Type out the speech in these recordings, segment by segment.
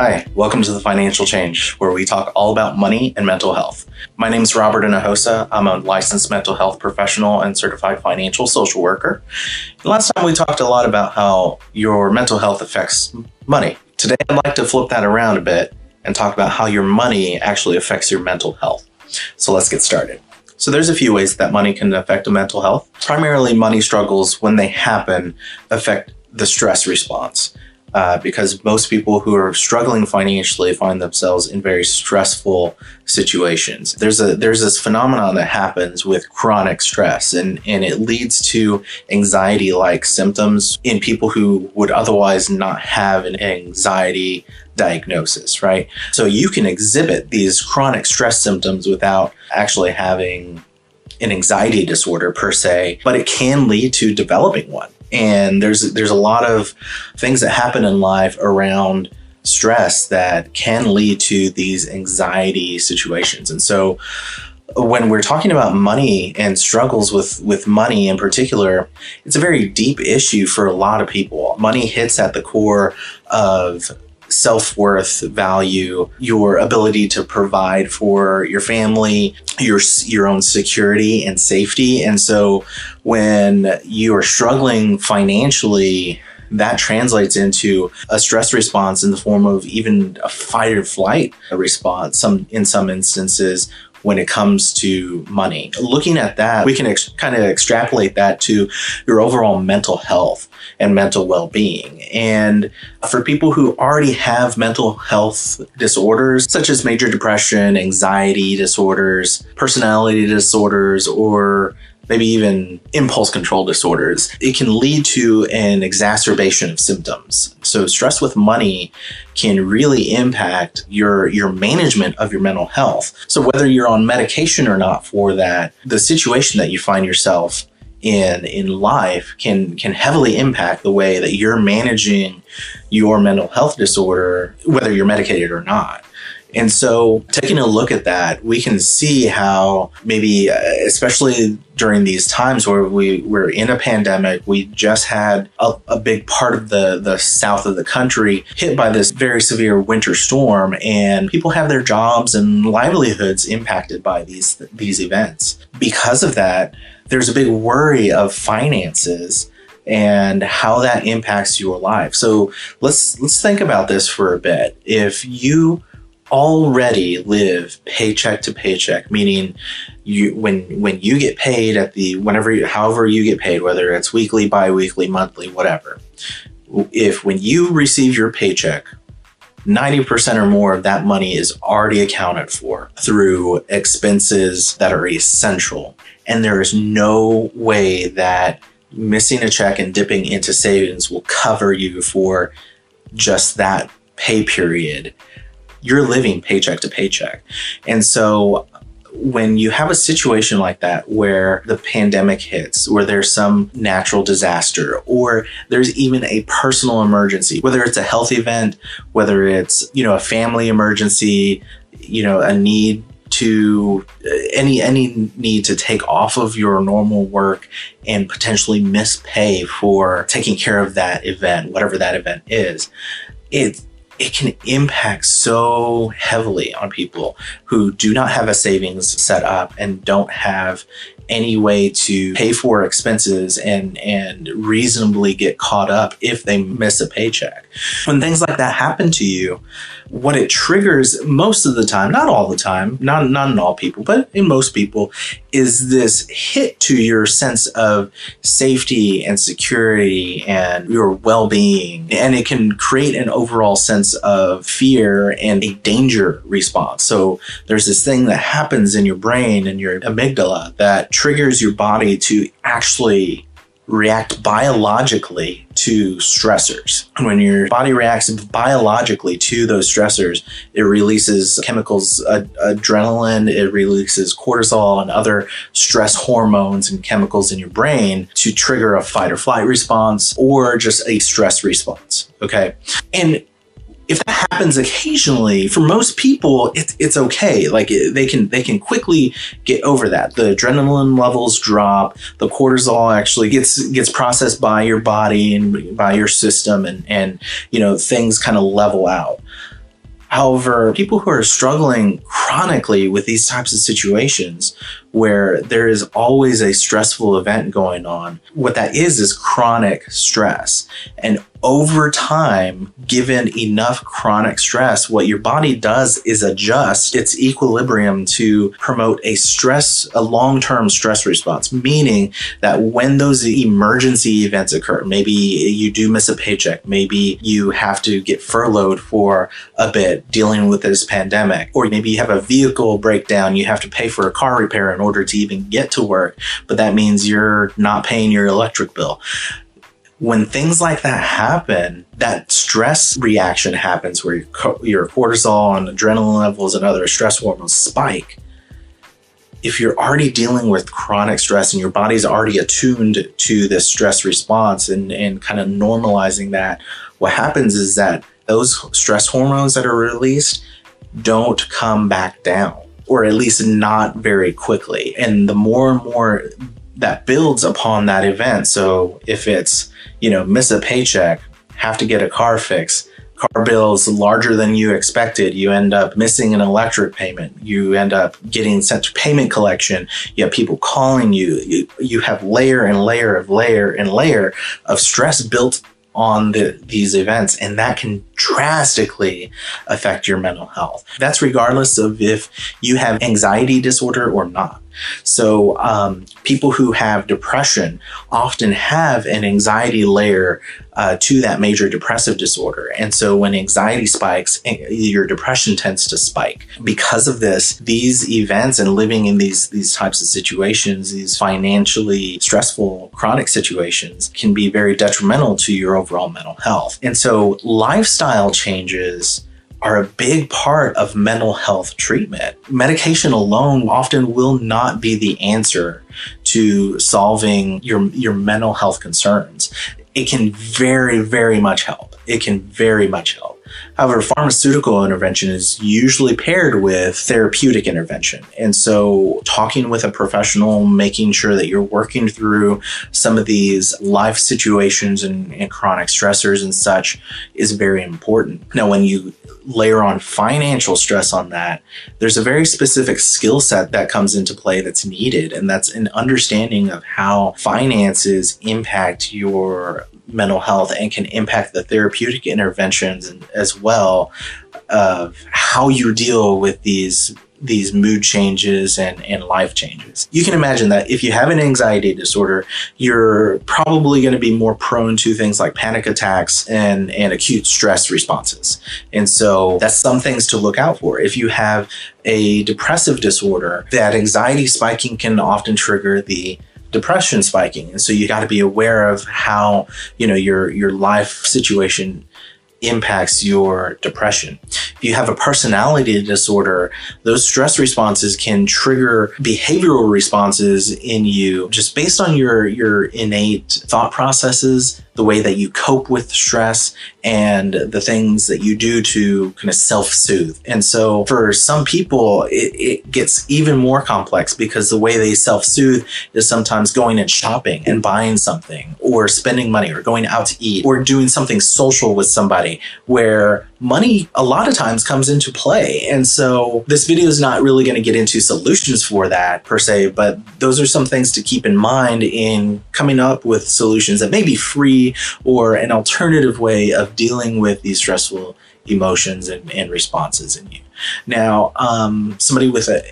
Hi, welcome to the Financial Change, where we talk all about money and mental health. My name is Robert Hinojosa. I'm a licensed mental health professional and certified financial social worker. Last time we talked a lot about how your mental health affects money. Today I'd like to flip that around a bit and talk about how your money actually affects your mental health. So let's get started. So there's a few ways that money can affect mental health. Primarily money struggles when they happen affect the stress response uh, because most people who are struggling financially find themselves in very stressful situations. There's a there's this phenomenon that happens with chronic stress, and and it leads to anxiety-like symptoms in people who would otherwise not have an anxiety diagnosis, right? So you can exhibit these chronic stress symptoms without actually having an anxiety disorder per se, but it can lead to developing one and there's there's a lot of things that happen in life around stress that can lead to these anxiety situations. And so when we're talking about money and struggles with with money in particular it's a very deep issue for a lot of people. Money hits at the core of self worth, value, your ability to provide for your family, your your own security and safety. And so, when you are struggling financially, that translates into a stress response in the form of even a fight or flight response. Some in some instances, when it comes to money. Looking at that, we can ex- kind of extrapolate that to your overall mental health and mental well being. And for people who already have mental health disorders, such as major depression, anxiety disorders, personality disorders, or maybe even impulse control disorders, it can lead to an exacerbation of symptoms. So stress with money can really impact your your management of your mental health. So whether you're on medication or not for that, the situation that you find yourself in in life can can heavily impact the way that you're managing your mental health disorder whether you're medicated or not. And so, taking a look at that, we can see how maybe, uh, especially during these times where we were in a pandemic, we just had a, a, big part of the, the south of the country hit by this very severe winter storm, and people have their jobs and livelihoods impacted by these these events. Because of that, there's a big worry of finances and how that impacts your life. So let's let's think about this for a bit. If you already live paycheck to paycheck, meaning you when when you get paid at the whenever you, however you get paid, whether it's weekly, biweekly, monthly, whatever. If when you receive your paycheck, 90% or more of that money is already accounted for through expenses that are essential. And there is no way that missing a check and dipping into savings will cover you for just that pay period you're living paycheck to paycheck. And so when you have a situation like that where the pandemic hits, where there's some natural disaster, or there's even a personal emergency, whether it's a health event, whether it's, you know, a family emergency, you know, a need to uh, any any need to take off of your normal work and potentially miss pay for taking care of that event, whatever that event is. It it can impact so heavily on people who do not have a savings set up and don't have any way to pay for expenses and and reasonably get caught up if they miss a paycheck. When things like that happen to you, what it triggers most of the time, not all the time, not not in all people, but in most people, is this hit to your sense of safety and security and your well-being. And it can create an overall sense of fear and a danger response. So there's this thing that happens in your brain and your amygdala that triggers your body to actually react biologically to stressors. When your body reacts biologically to those stressors, it releases chemicals, ad- adrenaline, it releases cortisol and other stress hormones and chemicals in your brain to trigger a fight or flight response or just a stress response. Okay. And if that happens occasionally for most people it's it's okay. Like they can they can quickly get over that. The adrenaline levels drop. The cortisol actually gets gets processed by your body and by your system and and you know things kind of level out. However, people who are struggling chronically with these types of situations where there is always a stressful event going on, what that is is chronic stress. And over time, given enough chronic stress, what your body does is adjust its equilibrium to promote a stress, a long term stress response, meaning that when those emergency events occur, maybe you do miss a paycheck, maybe you have to get furloughed for a bit dealing with this pandemic, or maybe you have a vehicle breakdown, you have to pay for a car repair in order to even get to work, but that means you're not paying your electric bill when things like that happen, that stress reaction happens where your, cortisol and adrenaline levels and other stress hormones spike. If you're already dealing with chronic stress and your body's already attuned to this stress response and, and kind of normalizing that, what happens is that those stress hormones that are released don't come back down, or at least not very quickly. And the more and more that builds upon that event. So if it's, you know, miss a paycheck, have to get a car fix, car bills larger than you expected, you end up missing an electric payment, you end up getting sent to payment collection, you have people calling you, you, you have layer and layer of layer and layer of stress built on the, these events, and that can drastically affect your mental health. That's regardless of if you have anxiety disorder or not. So, um, people who have depression often have an anxiety layer uh, to that major depressive disorder. And so, when anxiety spikes, eh, your depression tends to spike. Because of this, these events and living in these, these types of situations, these financially stressful chronic situations, can be very detrimental to your overall mental health. And so, lifestyle changes are a big part of mental health treatment. Medication alone often will not be the answer to solving your, your mental health concerns. It can very, very much help. It can very much help. However, pharmaceutical intervention is usually paired with therapeutic intervention. And so, talking with a professional, making sure that you're working through some of these life situations and, and chronic stressors and such is very important. Now, when you layer on financial stress on that, there's a very specific skill set that comes into play that's needed. And that's an understanding of how finances impact your mental health and can impact the therapeutic interventions as well of how you deal with these these mood changes and, and life changes. You can imagine that if you have an anxiety disorder, you're probably going to be more prone to things like panic attacks and, and acute stress responses. And so that's some things to look out for. If you have a depressive disorder, that anxiety spiking can often trigger the depression spiking. And so you got to be aware of how, you know, your, your life situation impacts your depression. If you have a personality disorder, those stress responses can trigger behavioral responses in you just based on your, your innate thought processes the way that you cope with stress and the things that you do to kind of self-soothe. And so for some people, it, it gets even more complex because the way they self-soothe is sometimes going and shopping and buying something or spending money or going out to eat or doing something social with somebody where money a lot of times comes into play. And so this video is not really going to get into solutions for that per se, but those are some things to keep in mind in coming up with solutions that may be free or an alternative way of dealing with these stressful emotions and, and responses in you. Now, um, somebody with a,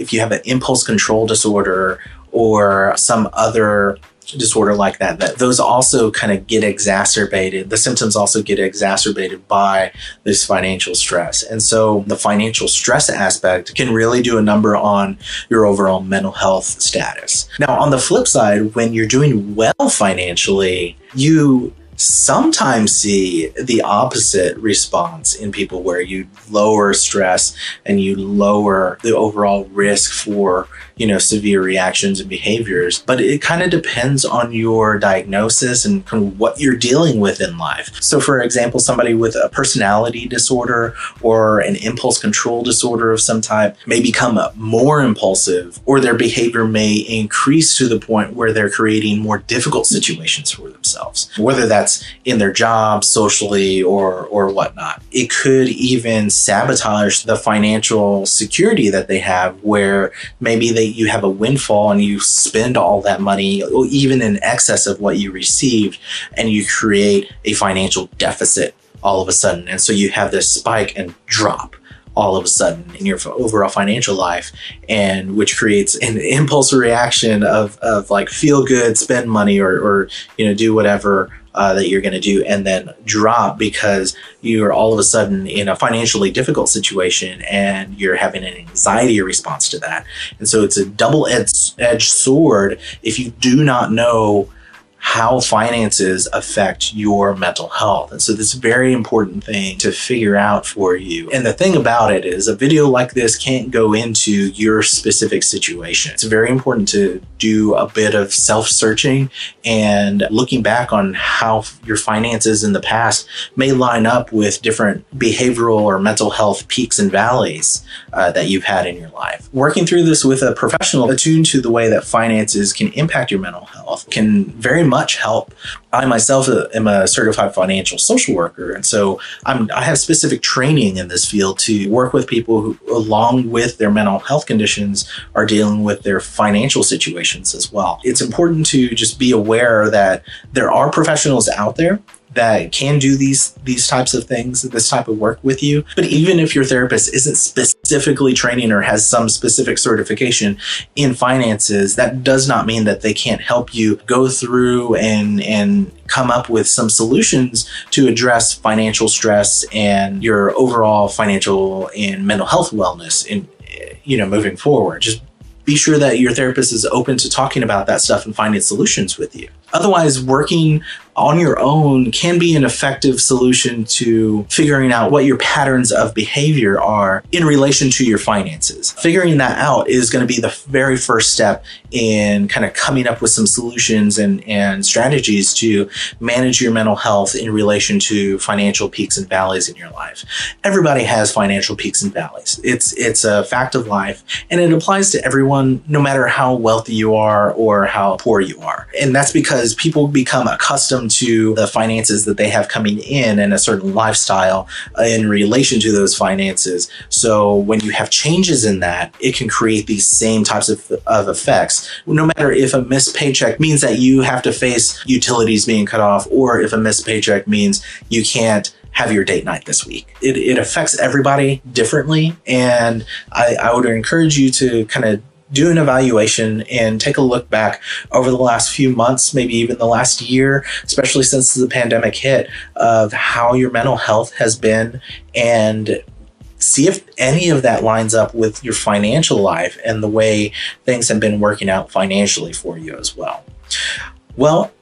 if you have an impulse control disorder or some other disorder like that, that those also kind of get exacerbated. The symptoms also get exacerbated by this financial stress. And so the financial stress aspect can really do a number on your overall mental health status. Now, on the flip side, when you're doing well financially, you sometimes see the opposite response in people where you lower stress and you lower the overall risk for you know, severe reactions and behaviors. But it kind of depends on your diagnosis and kind of what you're dealing with in life. So, for example, somebody with a personality disorder or an impulse control disorder of some type may become more impulsive, or their behavior may increase to the point where they're creating more difficult situations for themselves, whether that's in their job, socially, or or whatnot. It could even sabotage the financial security that they have, where maybe they you have a windfall and you spend all that money, even in excess of what you received, and you create a financial deficit all of a sudden, and so you have this spike and drop all of a sudden in your overall financial life and which creates an impulse reaction of, of like feel good spend money or, or you know do whatever uh, that you're going to do and then drop because you're all of a sudden in a financially difficult situation and you're having an anxiety response to that. And so it's a double-edged sword if you do not know how finances affect your mental health. And so this is a very important thing to figure out for you. And the thing about it is a video like this can't go into your specific situation. It's very important to do a bit of self-searching and looking back on how your finances in the past may line up with different behavioral or mental health peaks and valleys uh, that you've had in your life. Working through this with a professional attuned to the way that finances can impact your mental health can very much help. I myself uh, am a certified financial social worker, and so I'm, I have specific training in this field to work with people who, along with their mental health conditions, are dealing with their financial situations as well. It's important to just be aware that there are professionals out there that can do these these types of things, this type of work with you. But even if your therapist isn't specifically training or has some specific certification in finances, that does not mean that they can't help you go through and and come up with some solutions to address financial stress and your overall financial and mental health wellness in you know moving forward. Just be sure that your therapist is open to talking about that stuff and finding solutions with you. Otherwise, working on your own can be an effective solution to figuring out what your patterns of behavior are in relation to your finances. Figuring that out is going to be the very first step in kind of coming up with some solutions and, and strategies to manage your mental health in relation to financial peaks and valleys in your life. Everybody has financial peaks and valleys. It's it's a fact of life and it applies to everyone no matter how wealthy you are or how poor you are. And that's because people become accustomed to the finances that they have coming in and a certain lifestyle in relation to those finances. So when you have changes in that, it can create these same types of, of effects. No matter if a missed paycheck means that you have to face utilities being cut off, or if a missed paycheck means you can't have your date night this week. It, it affects everybody differently. And I, I would encourage you to kind of do an evaluation and take a look back over the last few months, maybe even the last year, especially since the pandemic hit, of how your mental health has been and see if any of that lines up with your financial life and the way things have been working out financially for you as well. Well,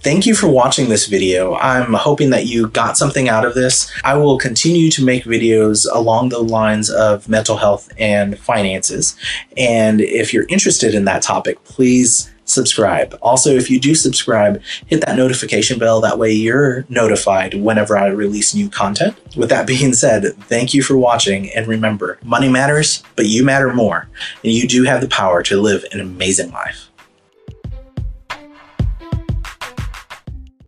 Thank you for watching this video. I'm hoping that you got something out of this. I will continue to make videos along the lines of mental health and finances. And if you're interested in that topic, please subscribe. Also, if you do subscribe, hit that notification bell. That way you're notified whenever I release new content. With that being said, thank you for watching. And remember, money matters, but you matter more. And you do have the power to live an amazing life.